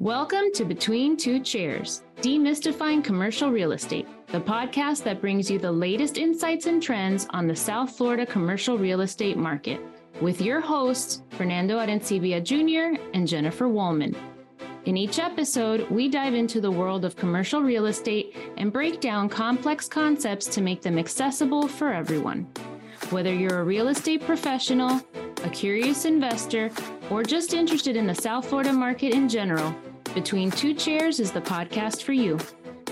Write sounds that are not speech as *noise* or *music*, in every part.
Welcome to Between Two Chairs, Demystifying Commercial Real Estate, the podcast that brings you the latest insights and trends on the South Florida commercial real estate market, with your hosts, Fernando Arencibia Jr. and Jennifer Woolman. In each episode, we dive into the world of commercial real estate and break down complex concepts to make them accessible for everyone. Whether you're a real estate professional, a curious investor, or just interested in the South Florida market in general, Between Two Chairs is the podcast for you.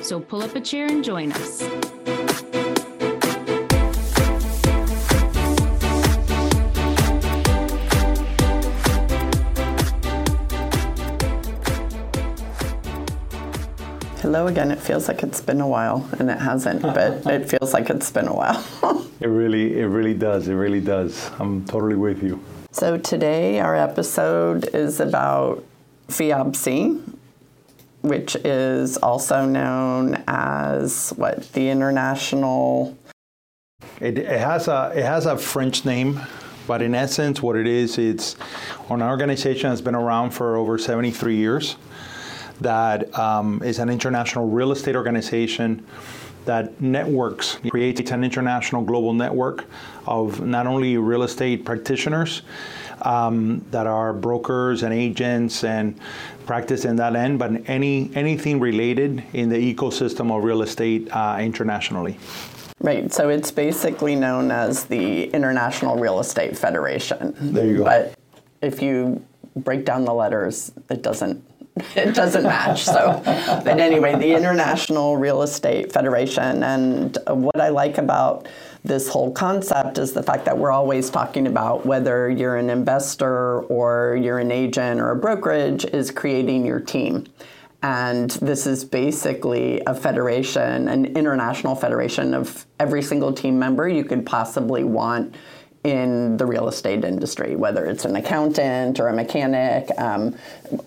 So pull up a chair and join us. Hello again. It feels like it's been a while, and it hasn't, but *laughs* it feels like it's been a while. *laughs* It really, it really does. It really does. I'm totally with you. so today, our episode is about FIABCI, which is also known as what the International. It, it has a it has a French name, but in essence, what it is, it's an organization that's been around for over 73 years. That um, is an international real estate organization that networks, creates an international global network of not only real estate practitioners um, that are brokers and agents and practice in that end, but any anything related in the ecosystem of real estate uh, internationally. Right, so it's basically known as the International Real Estate Federation. There you go. But if you break down the letters, it doesn't *laughs* it doesn't match. So, but anyway, the International Real Estate Federation, and what I like about this whole concept is the fact that we're always talking about whether you're an investor or you're an agent or a brokerage is creating your team. And this is basically a federation, an international federation of every single team member you could possibly want in the real estate industry, whether it's an accountant or a mechanic. Um,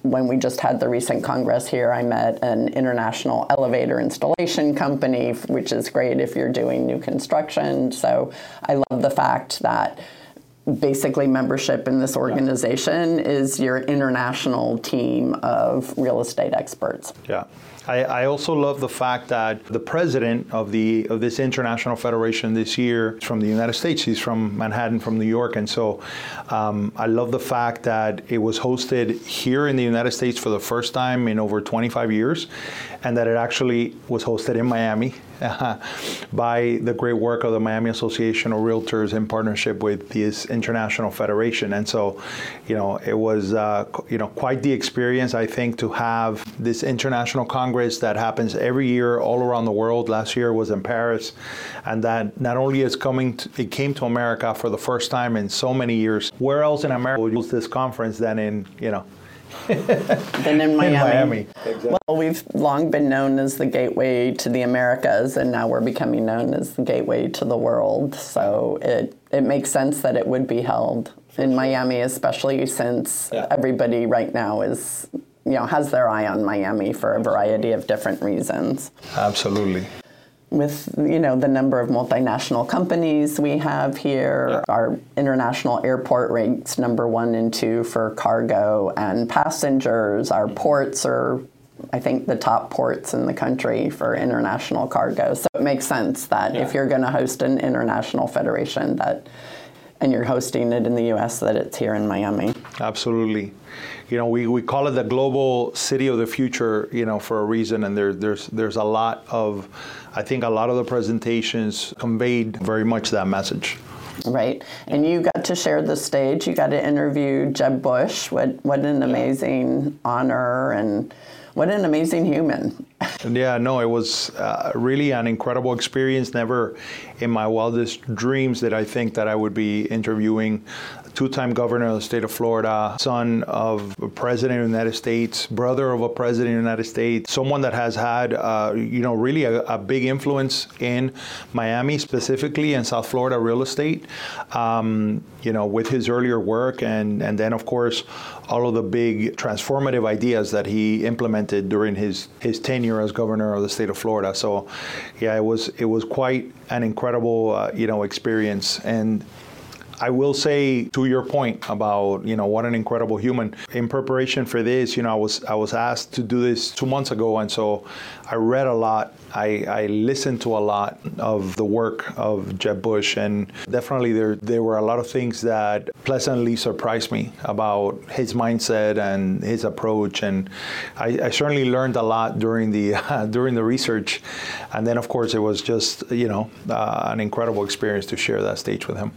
when we just had the recent congress here, I met an international elevator installation company, which is great if you're doing new construction. So I love the fact that basically membership in this organization is your international team of real estate experts. Yeah. I, I, also love the fact that the president of the of this international federation this year is from the United States. He's from Manhattan, from New York, and so um, I love the fact that it was hosted here in the United States for the first time in over 25 years, and that it actually was hosted in Miami *laughs* by the great work of the Miami Association of Realtors in partnership with this international federation. And so, you know, it was uh, you know quite the experience I think to have this international congress that happens every year all around the world. Last year was in Paris, and that not only is coming, to, it came to America for the first time in so many years. Where else in America would use this conference than in you know than in Miami. In Miami. Exactly. Well, we've long been known as the gateway to the Americas, and now we're becoming known as the gateway to the world. So it, it makes sense that it would be held in Miami, especially since yeah. everybody right now is, you know, has their eye on Miami for a variety of different reasons. Absolutely with you know the number of multinational companies we have here yeah. our international airport ranks number one and two for cargo and passengers our mm-hmm. ports are I think the top ports in the country for international cargo. So it makes sense that yeah. if you're going to host an international federation that and you're hosting it in the US that it's here in Miami. Absolutely. You know, we, we call it the global city of the future, you know, for a reason and there there's there's a lot of I think a lot of the presentations conveyed very much that message. Right. And you got to share the stage. You got to interview Jeb Bush. What what an amazing honor and what an amazing human. *laughs* yeah, no, it was uh, really an incredible experience. Never in my wildest dreams did I think that I would be interviewing two-time governor of the state of Florida, son of a president of the United States, brother of a president of the United States, someone that has had, uh, you know, really a, a, big influence in Miami specifically and South Florida real estate, um, you know, with his earlier work and, and then, of course, all of the big transformative ideas that he implemented during his, his tenure as governor of the state of Florida. So, yeah, it was it was quite an incredible uh, you know experience, and I will say to your point about you know what an incredible human. In preparation for this, you know, I was I was asked to do this two months ago, and so I read a lot. I, I listened to a lot of the work of Jeb Bush, and definitely there there were a lot of things that pleasantly surprised me about his mindset and his approach, and I, I certainly learned a lot during the uh, *laughs* during the research, and then of course it was just you know uh, an incredible experience to share that stage with him.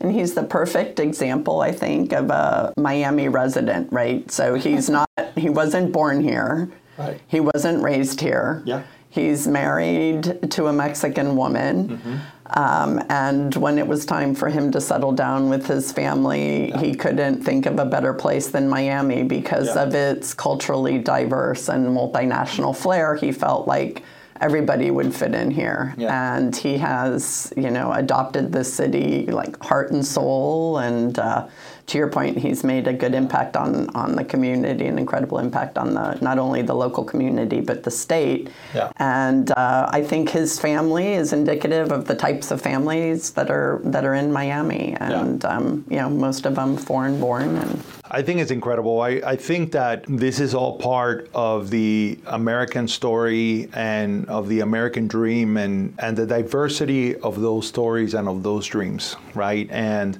And he's the perfect example, I think, of a Miami resident, right? So he's not, he wasn't born here. Right. He wasn't raised here. Yeah. He's married to a Mexican woman. Mm-hmm. Um, and when it was time for him to settle down with his family, he couldn't think of a better place than Miami because Yeah. of its culturally diverse and multinational flair. He felt like everybody would fit in here. Yeah. And he has, you know, adopted the city like heart and soul. And uh, to your point, he's made a good impact on, on the community, an incredible impact on the not only the local community but the state. Yeah. And uh, I think his family is indicative of the types of families that are that are in Miami, and um, you know, most of them foreign born and. I think it's incredible. I, I think that this is all part of the American story and of the American dream and, and the diversity of those stories and of those dreams, right? And,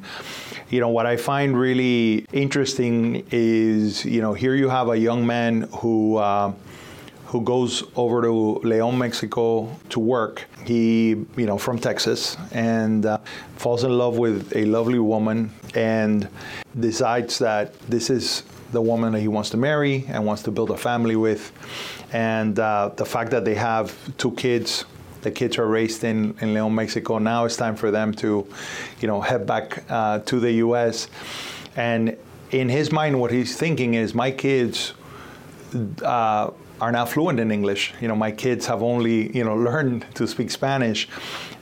you know, what I find really interesting is, you know, here you have a young man who. Uh, who goes over to Leon, Mexico to work. He, you know, from Texas and uh, falls in love with a lovely woman and decides that this is the woman that he wants to marry and wants to build a family with. And uh, the fact that they have two kids, the kids are raised in, in Leon, Mexico. Now it's time for them to, you know, head back uh, to the U.S. And in his mind, what he's thinking is, my kids uh, are now fluent in English. You know, my kids have only you know learned to speak Spanish,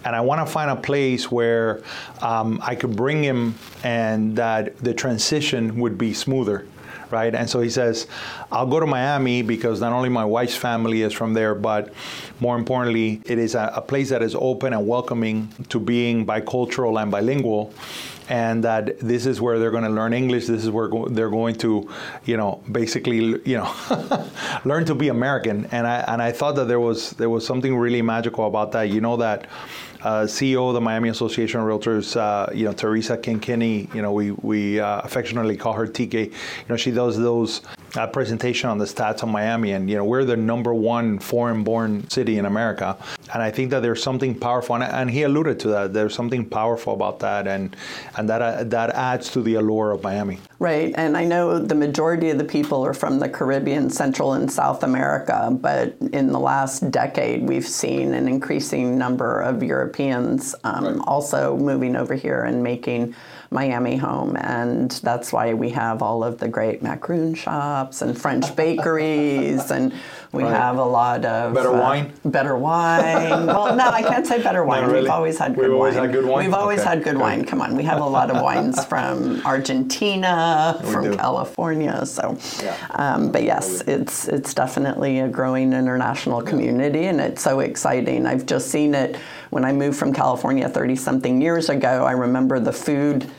and I want to find a place where um, I could bring him, and that the transition would be smoother. Right, and so he says, "I'll go to Miami because not only my wife's family is from there, but more importantly, it is a, a place that is open and welcoming to being bicultural and bilingual, and that this is where they're going to learn English. This is where go- they're going to, you know, basically, you know, *laughs* learn to be American. And I and I thought that there was there was something really magical about that. You know that. Uh, CEO of the Miami Association of Realtors, uh, you know Teresa King Kinney, you know we we uh, affectionately call her TK. You know she does those uh, presentation on the stats on Miami, and you know we're the number one foreign-born city in America, and I think that there's something powerful, and, and he alluded to that. There's something powerful about that, and and that uh, that adds to the allure of Miami. Right, and I know the majority of the people are from the Caribbean, Central, and South America, but in the last decade, we've seen an increasing number of Europeans um, also moving over here and making Miami home, and that's why we have all of the great macaroon shops and French bakeries, and we Right. have a lot of Better uh, wine? Better wine. *laughs* well, no, I can't say better wine. really? We've always had good always wine. had good wine? We've always Okay, had good good. wine. Come on, we have a lot of wines *laughs* from Argentina, We from do. California. So, Yeah. um, but yes, it's it's definitely a growing international community, and it's so exciting. I've just seen it when I moved from California 30 something years ago. I remember the food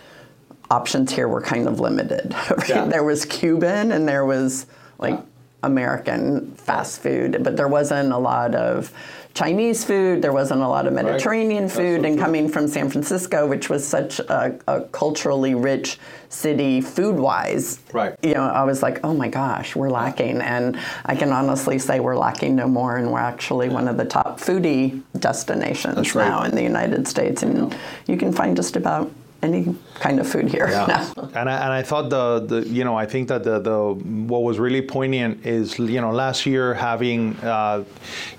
options here were kind of limited. *laughs* right? Yeah. There was Cuban and there was like American fast food, but there wasn't a lot of Chinese food. There wasn't a lot of Mediterranean That's food. and coming from San Francisco, which was such a, a culturally rich city food-wise, Right. You know, I was like, oh my gosh, we're lacking, and I can honestly say we're lacking no more, and we're actually one of the top foodie destinations right. now in the United States, and you can find just about any kind of food here *laughs* now. And I, and I thought the, the you know I think that the, the what was really poignant is you know last year having uh,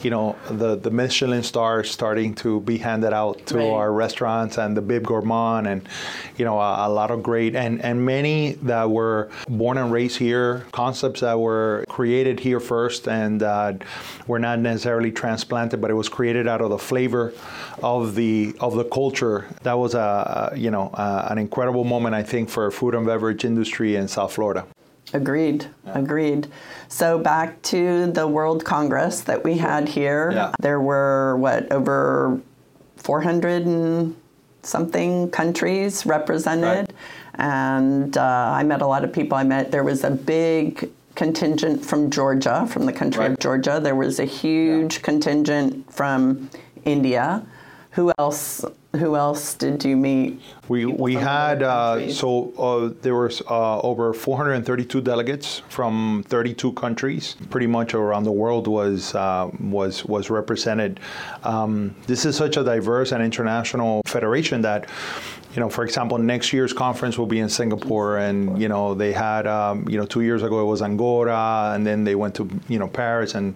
you know the the Michelin stars starting to be handed out to Right. our restaurants and the Bib Gourmand and you know a, a lot of great and and many that were born and raised here concepts that were created here first and uh, were not necessarily transplanted but it was created out of the flavor of the of the culture that was a, a you know uh, an incredible moment I think for food and beverage industry in South Florida. Agreed. Agreed. So back to the World Congress that we had here. Yeah. There were what over 400 and something countries represented. Right. And uh, I met a lot of people. I met, there was a big contingent from Georgia, from the country right. of Georgia. There was a huge yeah. contingent from India. Who else? Who else did you meet? We we had uh, so uh, there was uh, over 432 delegates from 32 countries. Pretty much around the world was uh, was was represented. Um, this is such a diverse and international federation that you know, for example, next year's conference will be in Singapore, and you know, they had, um, you know, two years ago it was Angora, and then they went to, you know, Paris, and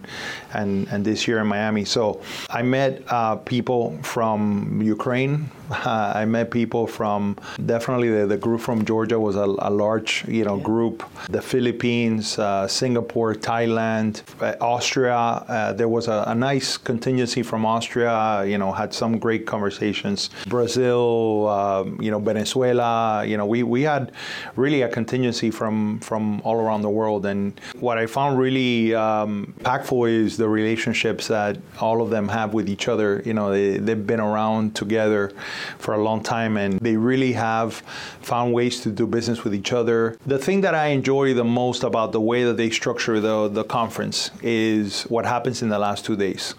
and and this year in Miami. So I met uh, people from Ukraine, uh, *laughs* I met people from definitely the, the group from Georgia was a, a large you know yeah. group. The Philippines, uh, Singapore, Thailand, uh, Austria. Uh, there was a, a, nice contingency from Austria. You know, had some great conversations. Brazil, um, you know, Venezuela. You know, we, we had really a contingency from from all around the world. And what I found really um, impactful is the relationships that all of them have with each other. You know, they, they've been around together for a long time, and they really have found ways to do business with each other. The thing that I enjoy the most about the way that they structure the, the conference is what happens in the last two days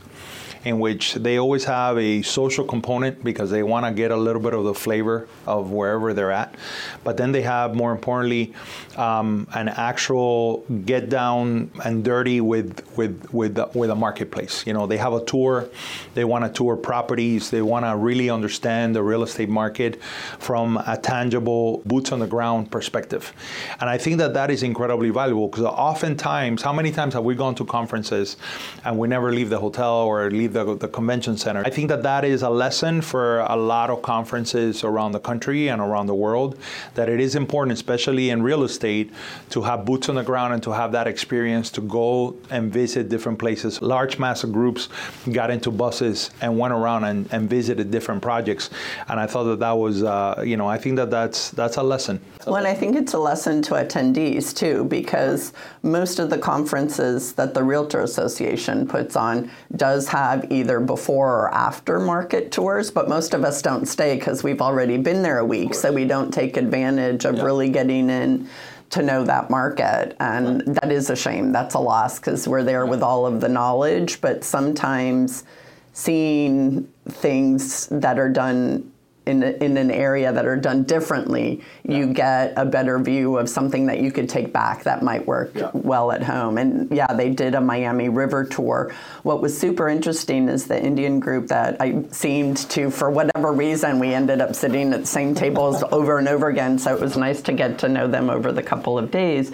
in which they always have a social component because they want to get a little bit of the flavor of wherever they're at. But then they have, more importantly, um, an actual get down and dirty with with with the, with a marketplace. You know, they have a tour. They want to tour properties. They want to really understand the real estate market from a tangible, boots on the ground perspective. And I think that that is incredibly valuable because oftentimes, how many times have we gone to conferences and we never leave the hotel or leave the, the convention center. I think that that is a lesson for a lot of conferences around the country and around the world that it is important, especially in real estate, to have boots on the ground and to have that experience to go and visit different places. Large mass of groups got into buses and went around and, and visited different projects, and I thought that that was, uh, you know, I think that that's that's a lesson. Well, I think it's a lesson to attendees too, because most of the conferences that the Realtor Association puts on does have either before or after market tours, but most of us don't stay because we've already been there a week, so we don't take advantage of yeah. really getting in to know that market. And right. that is a shame. That's a loss because we're there with all of the knowledge, but sometimes seeing things that are done in, in an area that are done differently, yeah. you get a better view of something that you could take back that might work yeah. well at home. And yeah, they did a Miami River tour. What was super interesting is the Indian group that I seemed to, for whatever reason, we ended up sitting at the same tables *laughs* over and over again. So it was nice to get to know them over the couple of days.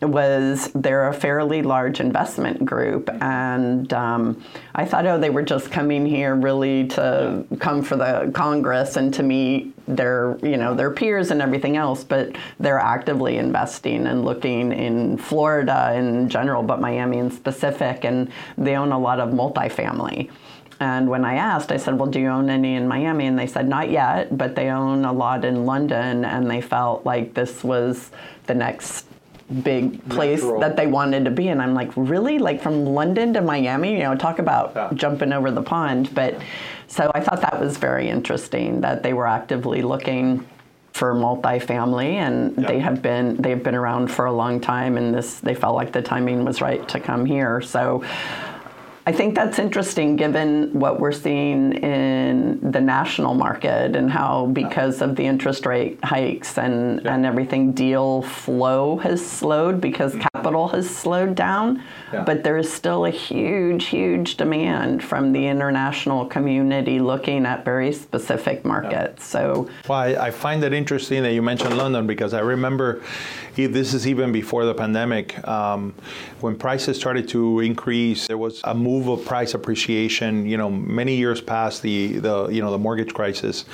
Was they're a fairly large investment group, and um, I thought, oh, they were just coming here really to come for the Congress and to meet their, you know, their peers and everything else. But they're actively investing and looking in Florida in general, but Miami in specific, and they own a lot of multifamily. And when I asked, I said, Well, do you own any in Miami? And they said, Not yet, but they own a lot in London. And they felt like this was the next big place Natural. that they wanted to be. And I'm like, really? Like from London to Miami? You know, talk about yeah. jumping over the pond. But so I thought that was very interesting that they were actively looking for multifamily and yeah. they have been they've been around for a long time and this they felt like the timing was right to come here. So I think that's interesting given what we're seeing in the national market and how, because of the interest rate hikes and, yeah. and everything, deal flow has slowed because mm-hmm. Capital has slowed down. Yeah. But there is still a huge, huge demand from the international community looking at very specific markets. Yeah. So, well, I, I find it interesting that you mentioned London because I remember this is even before the pandemic. Um, when prices started to increase, there was a move of price appreciation. You know, many years past the, the you know the mortgage crisis,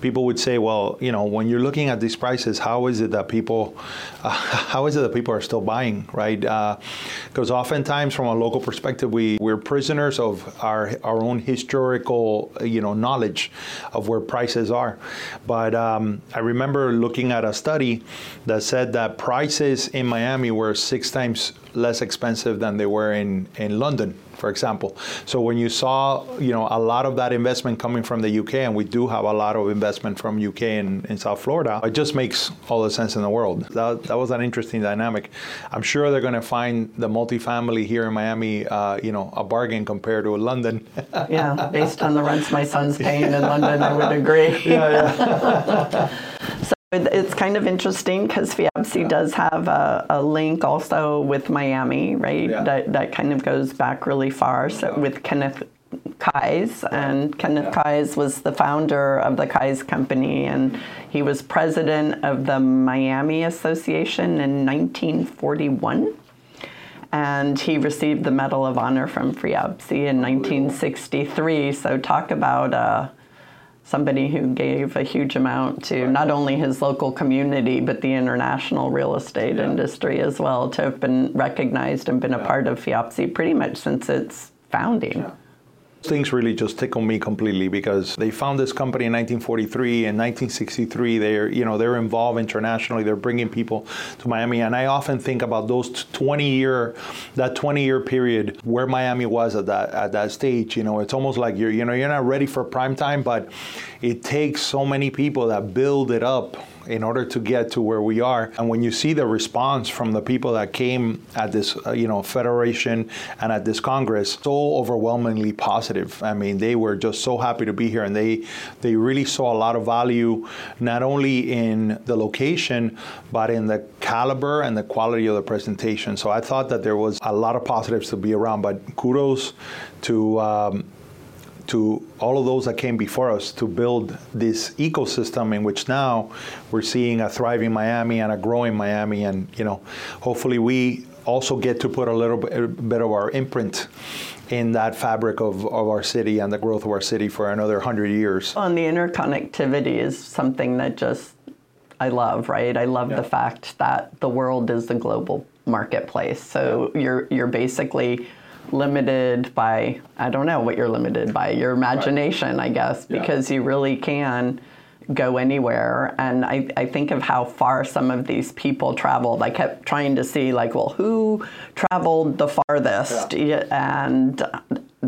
people would say, well, you know, when you're looking at these prices, how is it that people, uh, *laughs* how is it that people are still buying, right? Because uh, oftentimes, from a local perspective, we we're prisoners of our our own historical, you know, knowledge of where prices are. But um, I remember looking at a study that said that prices in Miami were six times less expensive than they were in, in London, for example. So when you saw, you know, a lot of that investment coming from the UK, and we do have a lot of investment from UK in, in South Florida, it just makes all the sense in the world. That, that was an interesting dynamic. I'm sure they're going to find the multifamily here in Miami, uh, you know, a bargain compared to London. yeah, based on the rents my son's paying in London, I would *laughs* agree. yeah, yeah. *laughs* it's kind of interesting because FIABCI does have a, a, link also with Miami, right? Yeah. That, that kind of goes back really far. So with Kenneth Keyes, and Kenneth yeah. Keyes was the founder of the Keyes Company, and he was president of the Miami Association in 1941 and he received the Medal of Honor from FIABCI in 1963. So talk about uh, somebody who gave a huge amount to not only his local community but the international real estate yeah. industry as well to have been recognized and been yeah. a part of FIABCI pretty much since its founding. Yeah. Things really just tickle me completely because they found this company in 1943 and 1963. They're you know they're involved internationally. They're bringing people to Miami, and I often think about those 20 year that 20 year period where Miami was at that at that stage. You know, it's almost like you're you know you're not ready for prime time, but it takes so many people that build it up in order to get to where we are. And when you see the response from the people that came at this, uh, you know, federation and at this Congress, so overwhelmingly positive. I mean, they were just so happy to be here, and they they really saw a lot of value not only in the location but in the caliber and the quality of the presentation. So I thought that there was a lot of positives to be around. But kudos to. Um, to all of those that came before us to build this ecosystem in which now we're seeing a thriving Miami and a growing Miami, and you know, hopefully we also get to put a little bit of our imprint in that fabric of, of our city and the growth of our city for another hundred years. Well, and the interconnectivity is something that just I love, right? I love yeah. the fact that the world is the global marketplace. So yeah. you're you're basically limited by I don't know what you're limited by your imagination, right. I guess, because yeah. you really can go anywhere. And I, I think of how far some of these people traveled. I kept trying to see like, well, who traveled the farthest? Yeah. And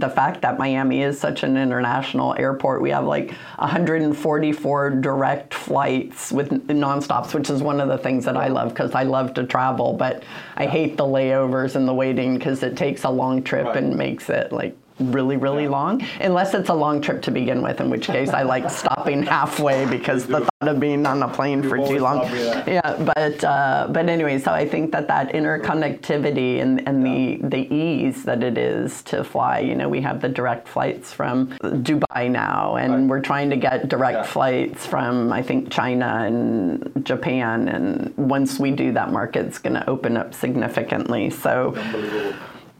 the fact that Miami is such an international airport, we have like 144 direct flights with nonstops, which is one of the things that I love because I love to travel, but I hate the layovers and the waiting because it takes a long trip right. and makes it like really, really long, unless it's a long trip to begin with, in which case I like *laughs* stopping halfway because the thought of being on a plane for too long. Yeah, but uh, but anyway, so I think that that interconnectivity and, and yeah. the the ease that it is to fly. You know, we have the direct flights from Dubai now, and right. we're trying to get direct yeah. flights from I think China and Japan, and once we do, that market's going to open up significantly. So.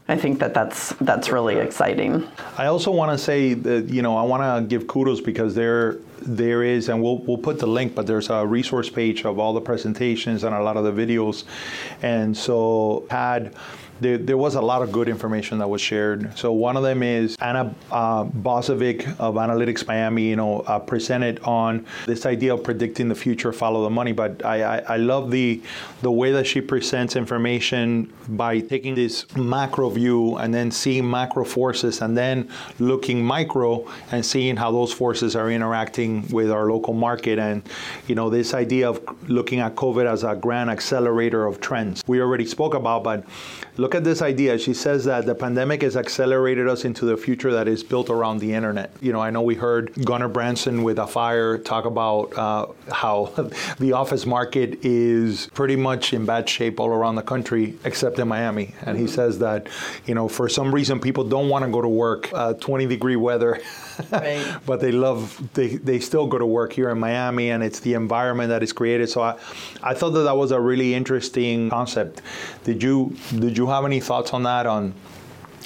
I think that that's that's really exciting. I also want to say that you know I want to give kudos because there there is and we'll we'll put the link, but there's a resource page of all the presentations and a lot of the videos, and so had there, there, was a lot of good information that was shared. So one of them is Anna uh, of Analytics Miami, you know, uh, presented on this idea of predicting the future, follow the money. But I, I, I love the the way that she presents information by taking this macro view and then seeing macro forces and then looking micro and seeing how those forces are interacting with our local market. And you know, this idea of looking at COVID as a grand accelerator of trends. We already spoke about, but Look at this idea. She says that the pandemic has accelerated us into the future that is built around the internet. You know, I know we heard Gunnar Branson with Afire talk about uh, how *laughs* the office market is pretty much in bad shape all around the country except in Miami. And he says that, you know, for some reason people don't want to go to work, uh, 20 degree weather. *laughs* Right. but they love they, they still go to work here in Miami and it's the environment that is created so I, I thought that that was a really interesting concept did you did you you have any thoughts on that, on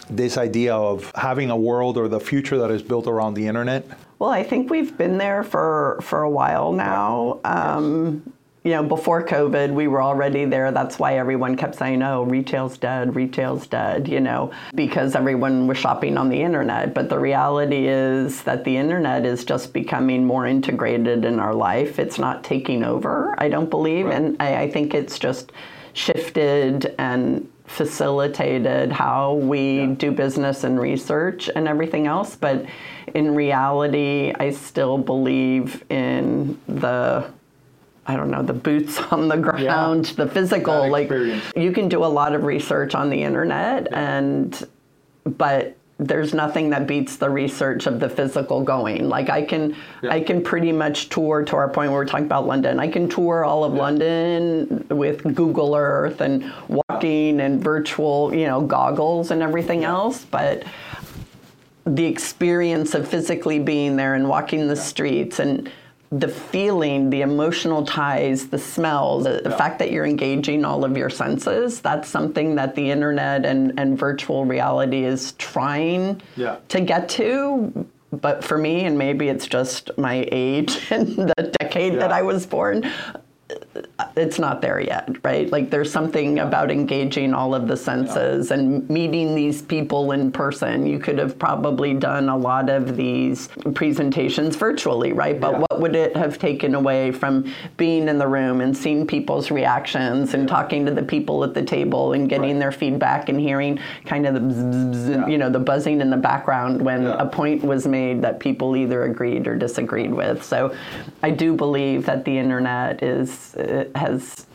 this idea of having a world or the future that is built around the internet? Well, I think we've been there for, for a while now. Um, you know, before COVID, we were already there. That's why everyone kept saying, oh, retail's dead, retail's dead, you know, because everyone was shopping on the internet. But the reality is that the internet is just becoming more integrated in our life. It's not taking over, I don't believe. Right. And I, I think it's just shifted and facilitated how we yeah. do business and research and everything else. But in reality, I still believe in the I don't know, the boots *laughs* on the ground, yeah. the physical. Like you can do a lot of research on the internet yeah. and but there's nothing that beats the research of the physical going. Like I can yeah. I can pretty much tour to our point where we're talking about London. I can tour all of. London with Google Earth and walking and virtual, you know, goggles and everything else, but the experience of physically being there and walking the streets and the feeling, the emotional ties, the smells, the, the fact that you're engaging all of your senses, that's something that the internet and, and virtual reality is trying yeah. to get to. But for me, and maybe it's just my age *laughs* and the decade yeah. that I was born, it's not there yet, right? Like there's something about engaging all of the senses yeah. and meeting these people in person. You could have probably done a lot of these presentations virtually, right? But yeah. what would it have taken away from being in the room and seeing people's reactions and talking to the people at the table and getting right. their feedback and hearing kind of the bzz, yeah. you know the buzzing in the background when a point was made that people either agreed or disagreed with. So I do believe that the internet is has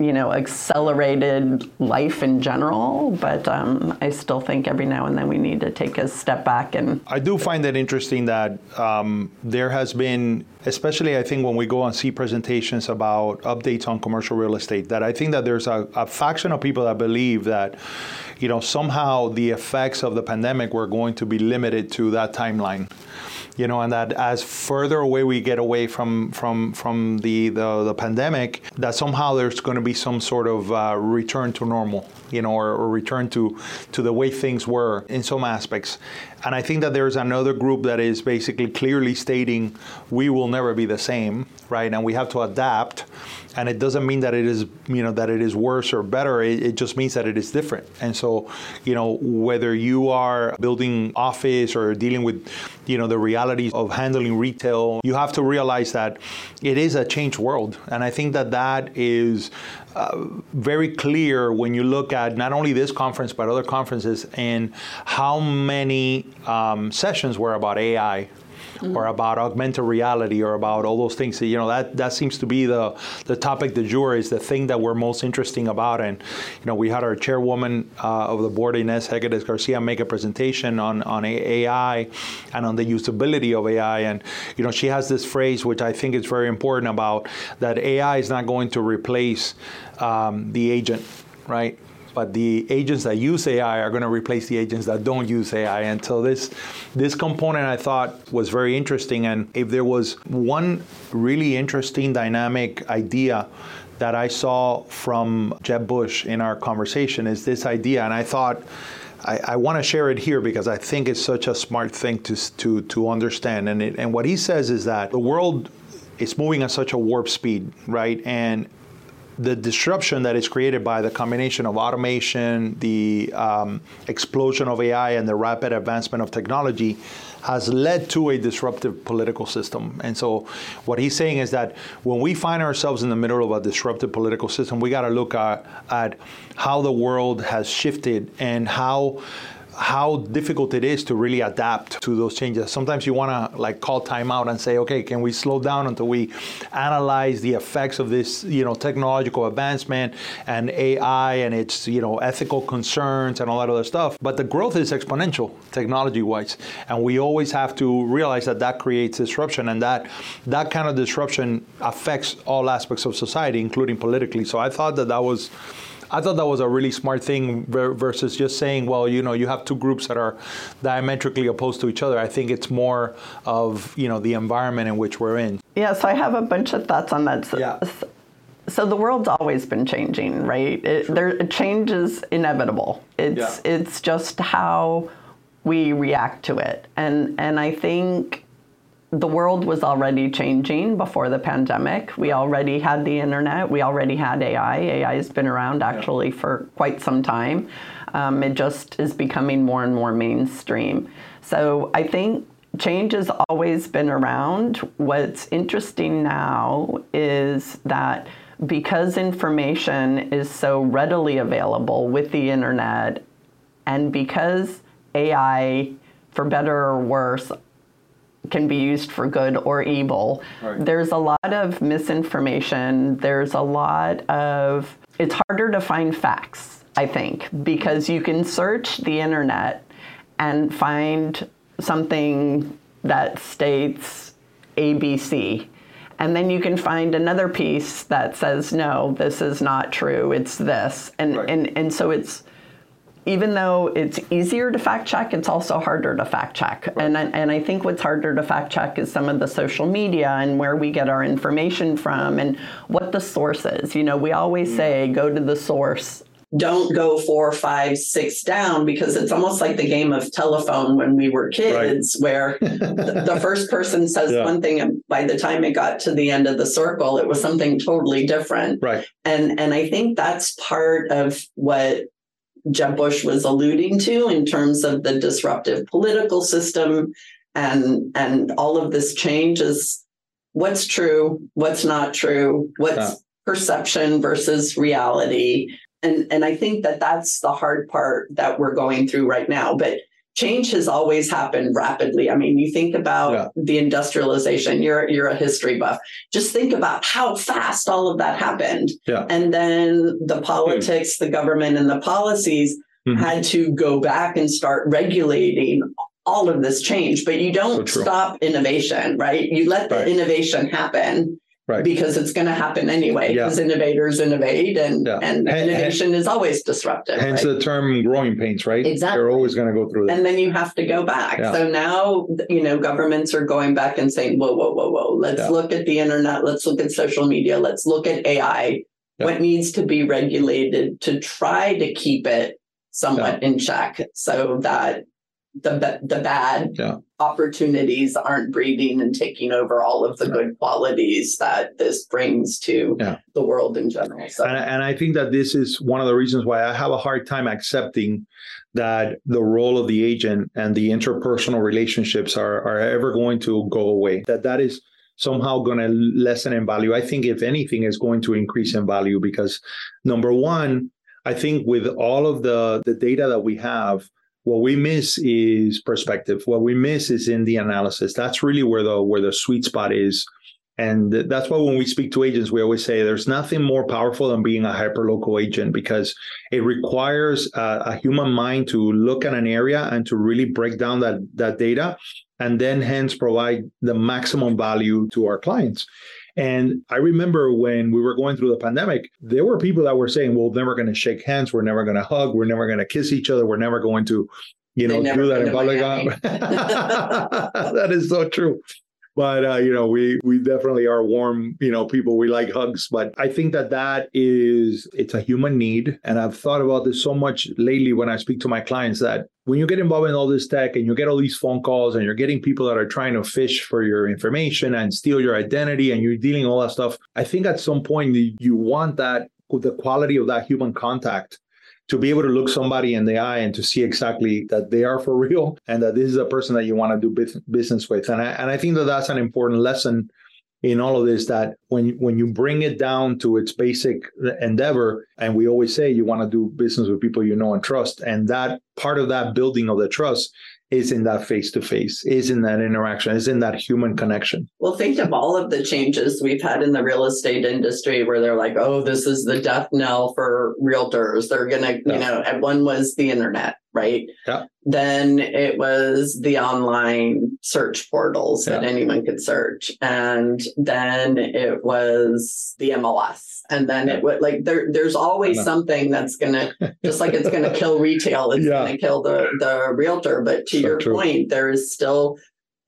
you know accelerated life in general but um, i still think every now and then we need to take a step back and i do find it interesting that um, there has been especially i think when we go and see presentations about updates on commercial real estate that i think that there's a, a faction of people that believe that you know somehow the effects of the pandemic were going to be limited to that timeline you know, and that as further away we get away from from from the the, the pandemic, that somehow there's going to be some sort of uh, return to normal, you know, or, or return to to the way things were in some aspects. And I think that there's another group that is basically clearly stating we will never be the same, right? And we have to adapt. And it doesn't mean that it is, you know, that it is worse or better. It, it just means that it is different. And so, you know, whether you are building office or dealing with, you know, the realities of handling retail, you have to realize that it is a changed world. And I think that that is uh, very clear when you look at not only this conference but other conferences and how many um, sessions were about AI mm-hmm. or about augmented reality or about all those things. You know, that, that seems to be the, the topic du jour is the thing that we're most interesting about. And, you know, we had our chairwoman uh, of the board, Ines Hegedus Garcia, make a presentation on, on AI and on the usability of AI. And, you know, she has this phrase, which I think is very important about that AI is not going to replace um, the agent, right? But the agents that use AI are going to replace the agents that don't use AI. And so this this component I thought was very interesting. And if there was one really interesting dynamic idea that I saw from Jeb Bush in our conversation is this idea, and I thought. I, I want to share it here because I think it's such a smart thing to, to, to understand. And, it, and what he says is that the world is moving at such a warp speed, right? And the disruption that is created by the combination of automation, the um, explosion of AI, and the rapid advancement of technology has led to a disruptive political system. And so, what he's saying is that when we find ourselves in the middle of a disruptive political system, we got to look at, at how the world has shifted and how how difficult it is to really adapt to those changes. Sometimes you want to like call time out and say, okay, can we slow down until we analyze the effects of this, you know, technological advancement and AI and its, you know, ethical concerns and all that other stuff. But the growth is exponential technology-wise, and we always have to realize that that creates disruption, and that that kind of disruption affects all aspects of society, including politically. So I thought that that was I thought that was a really smart thing versus just saying, well, you know, you have two groups that are diametrically opposed to each other. I think it's more of, you know, the environment in which we're in. Yeah, so I have a bunch of thoughts on that. So, yeah. So the world's always been changing, right? It, sure. there, change is inevitable. It's yeah. it's just how we react to it, and and I think the world was already changing before the pandemic. We already had the internet. We already had AI. AI has been around actually for quite some time. Um, it just is becoming more and more mainstream. So I think change has always been around. What's interesting now is that because information is so readily available with the internet, and because AI, for better or worse, can be used for good or evil. Right. There's a lot of misinformation. There's a lot of, it's harder to find facts, I think, because you can search the internet and find something that states ABC. And then you can find another piece that says, no, this is not true, it's this. And, right. and, and so it's, even though it's easier to fact check, it's also harder to fact check. Right. And, and I think what's harder to fact check is some of the social media and where we get our information from and what the source is. You know, we always mm. say go to the source. Don't go four, five, six down because it's almost like the game of telephone when we were kids, right. where *laughs* the, the, first person says yeah. one thing, and by the time it got to the end of the circle, it was something totally different. Right. And and I think that's part of what Jeb Bush was alluding to in terms of the disruptive political system and and all of this change is what's true, what's not true, what's yeah. perception versus reality. And and I think that that's the hard part that we're going through right now. But change has always happened rapidly. I mean, you think about yeah. the industrialization. You're you're a history buff. Just think about how fast all of that happened. Yeah. And then the politics, the government, and the policies mm-hmm. had to go back and start regulating all of this change. But you don't so stop innovation, right? You let the right. innovation happen right. because it's going to happen anyway because yeah. innovators innovate and, yeah. and innovation is always disruptive hence right? the term growing pains right exactly they're always going to go through that and then you have to go back yeah. so now you know governments are going back and saying whoa whoa whoa whoa let's look at the internet let's look at social media let's look at ai what needs to be regulated to try to keep it somewhat in check so that the the bad yeah. opportunities aren't breeding and taking over all of the good qualities that this brings to yeah. the world in general. So. And, and I think that this is one of the reasons why I have a hard time accepting that the role of the agent and the interpersonal relationships are are ever going to go away. That that is somehow going to lessen in value. I think if anything is going to increase in value because number one, I think with all of the the data that we have what we miss is perspective. What we miss is in the analysis. That's really where the where the sweet spot is. And that's why when we speak to agents, we always say there's nothing more powerful than being a hyperlocal agent because it requires a, a, human mind to look at an area and to really break down that, that data and then hence provide the maximum value to our clients. And I remember when we were going through the pandemic, there were people that were saying, well, we're never going to shake hands. We're never going to hug. We're never going to kiss each other. We're never going to, you know, do that in public. *laughs* *laughs* that is so true but uh, you know we we definitely are warm you know people we like hugs. But i think that that is it's a human need. And i've thought about this so much lately when i speak to my clients that when you get involved in all this tech and you get all these phone calls and you're getting people that are trying to fish for your information and steal your identity and you're dealing all that stuff i think at some point you want that the quality of that human contact to be able to look somebody in the eye and to see exactly that they are for *laughs* real and that this is a person that you want to do business with. And I, and I think that that's an important lesson in all of this that when when you bring it down to its basic endeavor and we always say you want to do business with people you know and trust and that part of that building of the trust is in that face to face, is in that interaction, is in that human connection. Well, think of all of the changes we've had in the real estate industry where they're like, oh, this is the death knell for realtors. They're going to, yeah. you know, and one was the internet, right? Yeah. Then it was the online search portals yeah. that anyone could search. And then it was the MLS. And then it would like there there's always uh-huh. something that's gonna *laughs* just like it's gonna kill retail, it's yeah. gonna kill the the realtor. But to so your true. point, there is still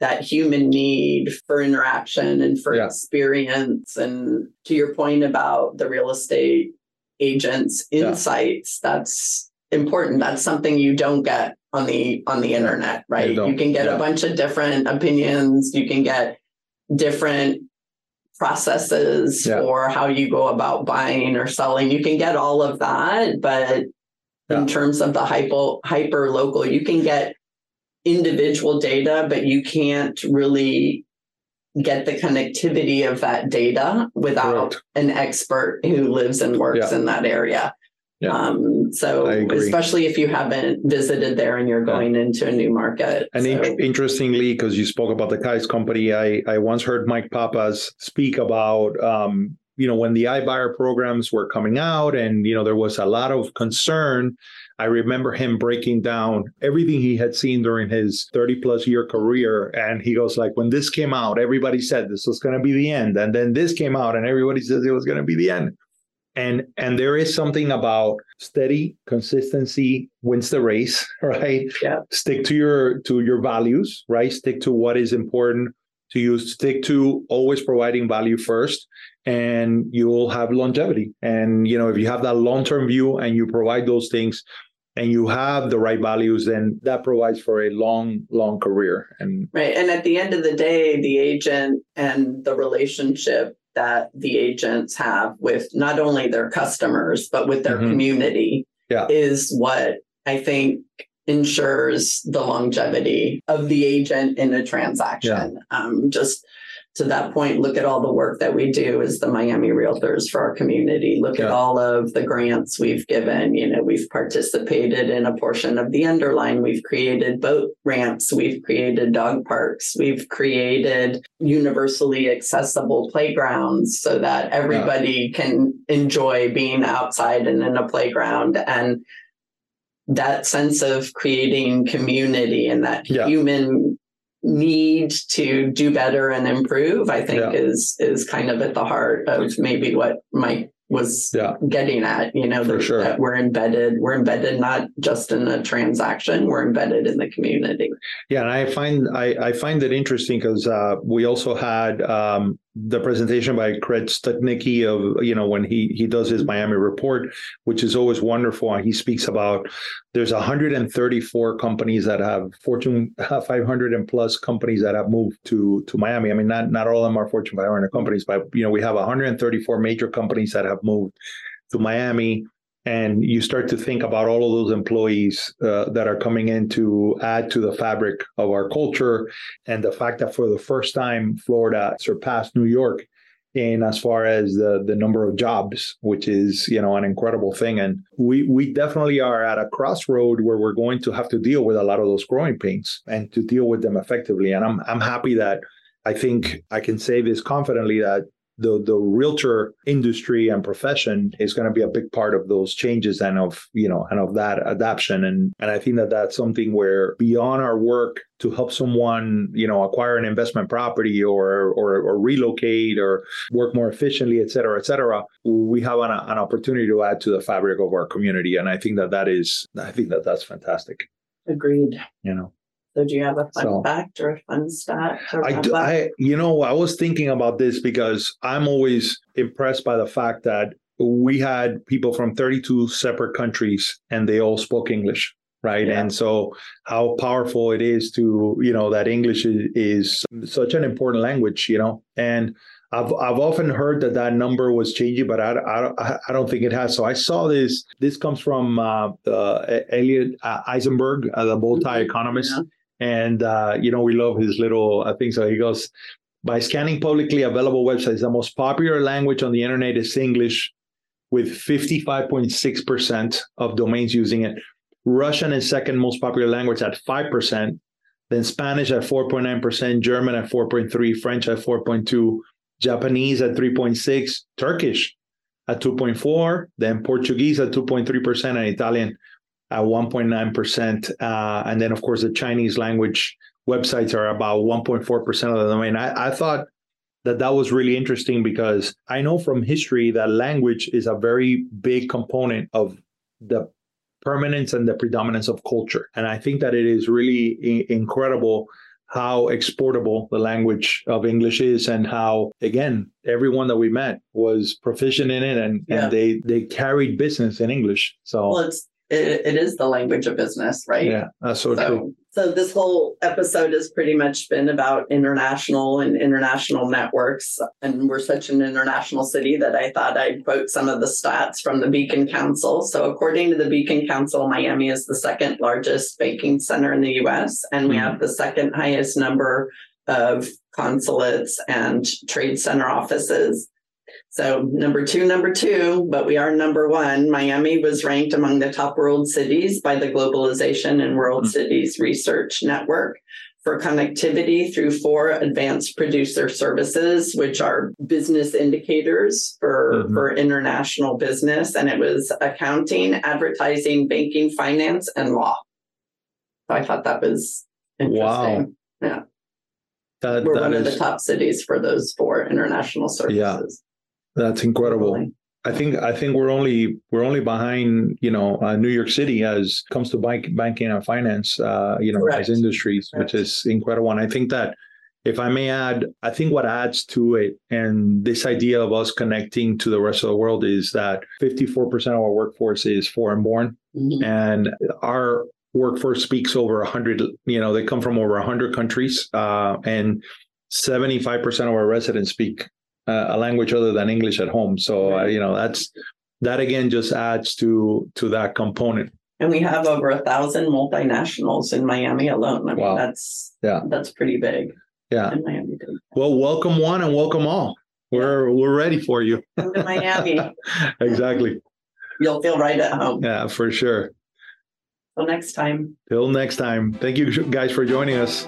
that human need for interaction and for yeah. experience. And to your point about the real estate agents' insights, that's important. That's something you don't get on the on the internet, right? You, you can get yeah. a bunch of different opinions. You can get different processes yeah. for how you go about buying or selling. You can get all of that, but yeah. in terms of the hyper hyper local, you can get individual data, but you can't really get the connectivity of that data without Correct. an expert who lives and works Yeah. in that area. Yeah. Um, so especially if you haven't visited there and you're Yeah. going into a new market. And So- in- interestingly, because you spoke about the Keyes company, I, I once heard Mike Pappas speak about, um, you know, when the iBuyer programs were coming out and, you know, there was a lot of concern. I remember him breaking down everything he had seen during his 30 plus year career. And he goes like, when this came out, everybody said this was going to be the end. And then this came out and everybody says it was going to be the end. And, and there is something about steady consistency wins the race, *laughs* right? Yeah. stick to your to your values right stick to what is important to you stick to always providing value first and you'll have longevity and you know if you have that long-term view and you provide those things and you have the right values then that provides for a long long career and Right. And at the end of the day, the agent and the relationship that the agents have with not only their customers, but with their Mhm. community Yeah. is what I think ensures the longevity of the agent in a transaction. Um, just to that point, look at all the work that we do as the Miami Realtors for our community. Look at all of the grants we've given. You know, we've participated in a portion of the underline. We've created boat ramps. We've created dog parks. We've created universally accessible playgrounds so that everybody can enjoy being outside and in a playground. And that sense of creating community and that Yeah. human need to do better and improve i think Yeah. is is kind of at the heart of maybe what mike was Yeah. getting at you know that, sure. that we're embedded we're embedded not just in a transaction we're embedded in the community Yeah, and I find I, I find it interesting because uh, we also had um, the presentation by Craig Studnicki of you know when he he does his Miami report, which is always wonderful, and he speaks about there's 134 companies that have Fortune uh, 500 and plus companies that have moved to to Miami. I mean, not not all of them are Fortune 500 companies, but you know we have 134 major companies that have moved to Miami and you start to think about all of those employees uh, that are coming in to add to the fabric of our culture. And the fact that for the first time florida surpassed new york in as far as the, the number of jobs which is you know an incredible thing. And we we definitely are at a crossroad where we're going to have to deal with a lot of those growing pains and to deal with them effectively. And i'm i'm happy that i think i can say this confidently that the the realtor industry and profession is going to be a big part of those changes and of you know and of that adaption. And and I think that that's something where beyond our work to help someone you know acquire an investment property or or, or relocate or work more efficiently et cetera et cetera we have an, an opportunity to add to the fabric of our community. And I think that that is I think that that's fantastic. Agreed. You know so do you have a fun So- fact or a fun stat I, do. I, you know, I was thinking about this because I'm always impressed by the fact that we had people from 32 separate countries and they all spoke English, right? Yeah. And so, how powerful it is to, you know, that English is, is such an important language, you know, and I've I've often heard that that number was changing, but I, I, I don't think it has. So I saw this. This comes from uh, uh, Elliot uh, Eisenberg, uh, the multi economist. Yeah. And uh, you know, we love his little uh, thing. So he goes, by scanning publicly available websites, the most popular language on the internet is English, with 55.6% of domains using it. Russian is second most popular language at 5%, then Spanish at 4.9%, German at 4.3, French at 4.2, Japanese at 3.6, Turkish at 2.4, then Portuguese at 2.3%, and Italian at 1.9%. Uh, and then, of course, the Chinese language websites are about 1.4% of the domain. I, I thought that that was really interesting because I know from history that language is a very big component of the permanence and the predominance of culture. And I think that it is really I- incredible how exportable the language of English is and how again everyone that we met was proficient in it and, Yeah. and they they carried business in English. So well it's it, it is the language of business right yeah, that's so, true. So, so this whole episode has pretty much been about international and international networks. And we're such an international city that I thought I'd quote some of the stats from the Beacon Council. So according to the Beacon Council, Miami is the second largest banking center in the US, and we Mhm. have the second highest number of consulates and trade center offices. So number two, number two, but we are number one. Miami was ranked among the top world cities by the Globalization and World mm-hmm. Cities Research Network for connectivity through four advanced producer services, which are business indicators for, mm-hmm. for international business. And it was accounting, advertising, banking, finance, and law. So I thought that was interesting. Wow. Yeah. That, We're that one is, of the top cities for those four international services. Yeah. That's incredible. I think I think we're only we're only behind you know uh, New York City as comes to bank, banking and finance uh, you know Correct. as industries, Correct. which is incredible. And I think that if I may add, I think what adds to it and this idea of us connecting to the rest of the world is that 54% of our workforce is foreign born, mm-hmm. and our workforce speaks over 100 you know they come from over 100 countries uh, and 75% of our residents speak uh, a language other than English at home. So uh, you know that's that again just adds to to that component. And we have over a thousand multinationals in Miami alone. I mean, wow. that's yeah, that's pretty big. Yeah. In Miami. Well, welcome one and welcome all. We're we're ready for you. Come to Miami. *laughs* exactly. You'll feel right at home. Yeah, for sure. Till next time. Till next time. Thank you guys for joining us.